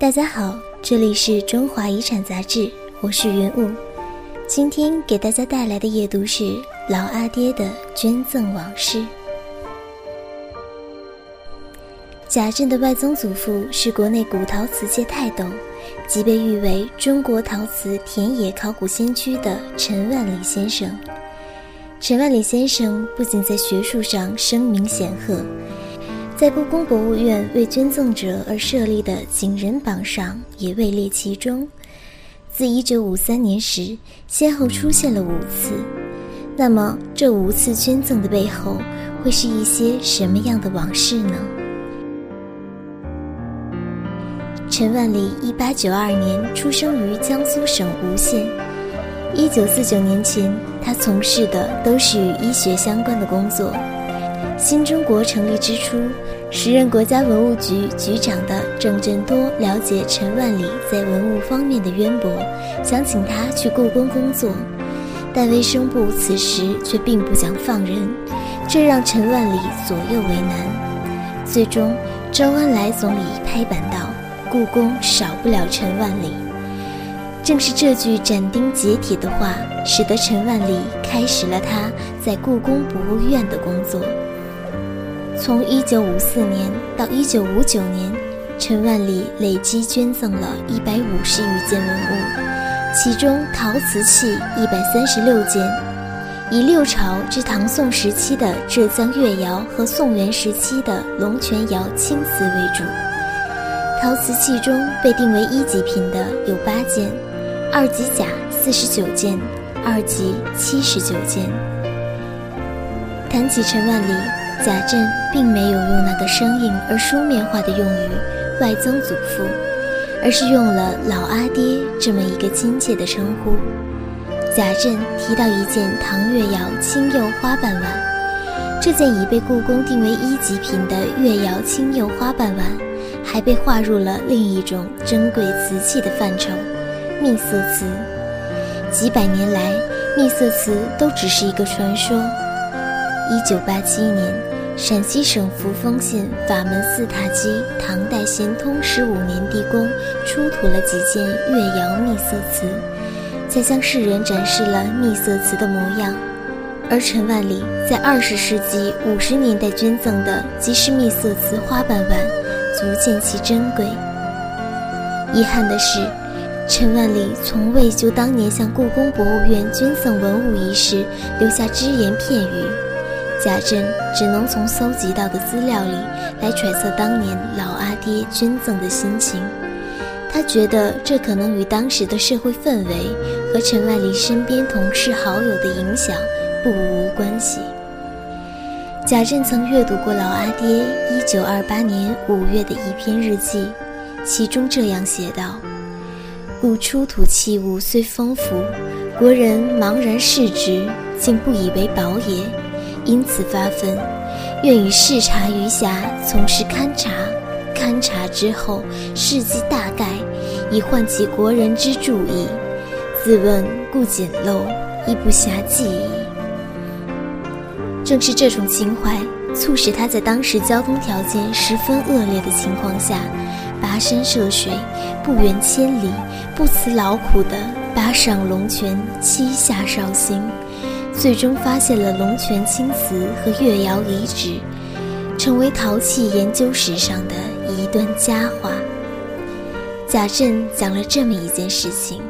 大家好，这里是中华遗产杂志，我是云雾。今天给大家带来的夜读是老阿爹的捐赠往事。贾政的外曾祖父是国内古陶瓷界泰斗，即被誉为中国陶瓷田野考古先驱的陈万里先生。陈万里先生不仅在学术上声名显赫，在故宫博物院为捐赠者而设立的景人榜上也位列其中。自1953年时，先后出现了五次。那么，这五次捐赠的背后，会是一些什么样的往事呢？陈万里1892年出生于江苏省吴县。1949年前，他从事的都是与医学相关的工作。新中国成立之初，时任国家文物局局长的郑振多了解陈万里在文物方面的渊博，想请他去故宫工作，但卫生部此时却并不想放人，这让陈万里左右为难。最终，周恩来总理拍板道：“故宫少不了陈万里。”正是这句斩钉截铁的话，使得陈万里开始了他在故宫博物院的工作。从1954年到1959年，陈万里累计捐赠了150余件文物，其中陶瓷器136件，以六朝至唐宋时期的浙江越窑和宋元时期的龙泉窑青瓷为主。陶瓷器中被定为一级品的有八件。二级甲四十九件，二级七十九件。谈起陈万里，贾政并没有用那个生硬而书面化的用语“外曾祖父”，而是用了“老阿爹”这么一个亲切的称呼。贾政提到一件唐月窑青釉花瓣碗，这件已被故宫定为一级品的月窑青釉花瓣碗，还被划入了另一种珍贵瓷器的范畴。秘色瓷，几百年来，秘色瓷都只是一个传说。一九八七年，陕西省扶风县法门寺塔基唐代咸通十五年地宫出土了几件越窑秘色瓷，才向世人展示了秘色瓷的模样。而陈万里在二十世纪五十年代捐赠的即是秘色瓷花瓣碗，足见其珍贵。遗憾的是。陈万里从未就当年向故宫博物院捐赠文物一事留下只言片语，贾政只能从搜集到的资料里来揣测当年老阿爹捐赠的心情。他觉得这可能与当时的社会氛围和陈万里身边同事好友的影响不无关系。贾政曾阅读过老阿爹1928年5月的一篇日记，其中这样写道。故出土器物虽丰富，国人茫然视之，竟不以为宝也。因此发愤，愿与视察余暇，从事勘察。勘察之后，事迹大概，以唤起国人之注意。自问故简陋，亦不暇记忆。正是这种情怀，促使他在当时交通条件十分恶劣的情况下。跋山涉水，不远千里，不辞劳苦地跋上龙泉，七下绍兴，最终发现了龙泉青瓷和越窑遗址，成为陶器研究史上的一段佳话。贾政讲了这么一件事情：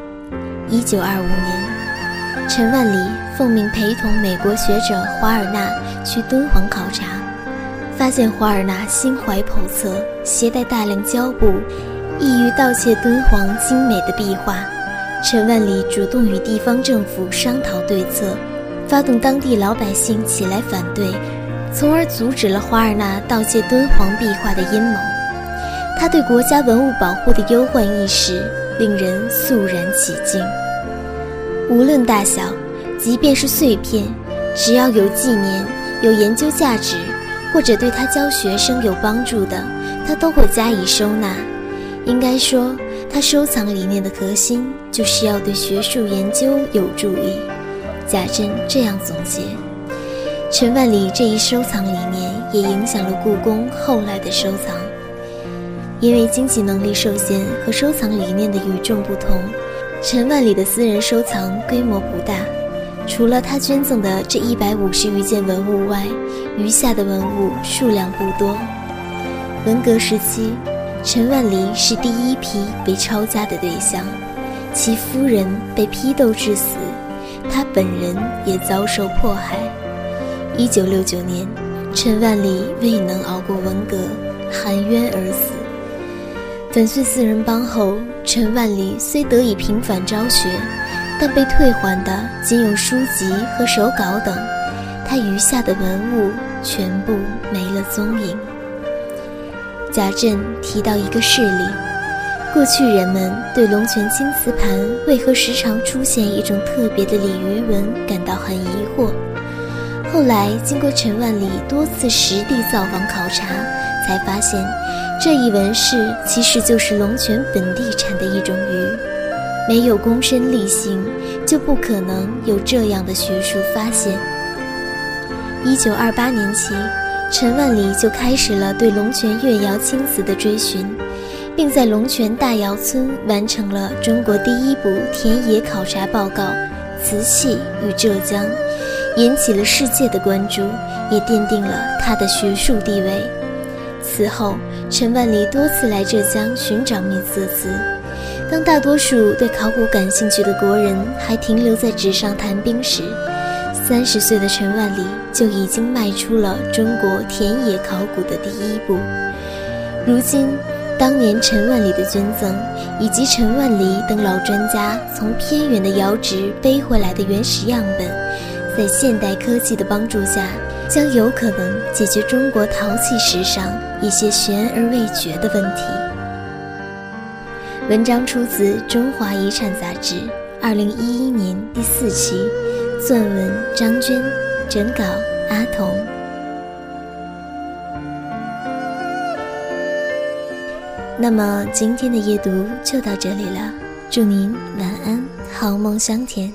一九二五年，陈万里奉命陪同美国学者华尔纳去敦煌考察。发现华尔纳心怀叵测，携带大量胶布，意欲盗窃敦煌精美的壁画。陈万里主动与地方政府商讨对策，发动当地老百姓起来反对，从而阻止了华尔纳盗窃敦煌壁画的阴谋。他对国家文物保护的忧患意识令人肃然起敬。无论大小，即便是碎片，只要有纪念、有研究价值。或者对他教学生有帮助的，他都会加以收纳。应该说，他收藏理念的核心就是要对学术研究有助力。贾珍这样总结。陈万里这一收藏理念也影响了故宫后来的收藏。因为经济能力受限和收藏理念的与众不同，陈万里的私人收藏规模不大。除了他捐赠的这一百五十余件文物外，余下的文物数量不多。文革时期，陈万里是第一批被抄家的对象，其夫人被批斗致死，他本人也遭受迫害。一九六九年，陈万里未能熬过文革，含冤而死。粉碎四人帮后，陈万里虽得以平反昭雪。但被退还的仅有书籍和手稿等，他余下的文物全部没了踪影。贾政提到一个事例：过去人们对龙泉青瓷盘为何时常出现一种特别的鲤鱼纹感到很疑惑。后来经过陈万里多次实地造访考察，才发现这一纹饰其实就是龙泉本地产的一种鱼。没有躬身立行，就不可能有这样的学术发现。一九二八年起，陈万里就开始了对龙泉越窑青瓷的追寻，并在龙泉大窑村完成了中国第一部田野考察报告《瓷器与浙江》，引起了世界的关注，也奠定了他的学术地位。此后，陈万里多次来浙江寻找秘色瓷。当大多数对考古感兴趣的国人还停留在纸上谈兵时，三十岁的陈万里就已经迈出了中国田野考古的第一步。如今，当年陈万里的捐赠，以及陈万里等老专家从偏远的窑址背回来的原始样本，在现代科技的帮助下，将有可能解决中国陶器史上一些悬而未决的问题。文章出自《中华遗产》杂志，二零一一年第四期，撰文张娟，整稿阿童。那么今天的夜读就到这里了，祝您晚安，好梦香甜。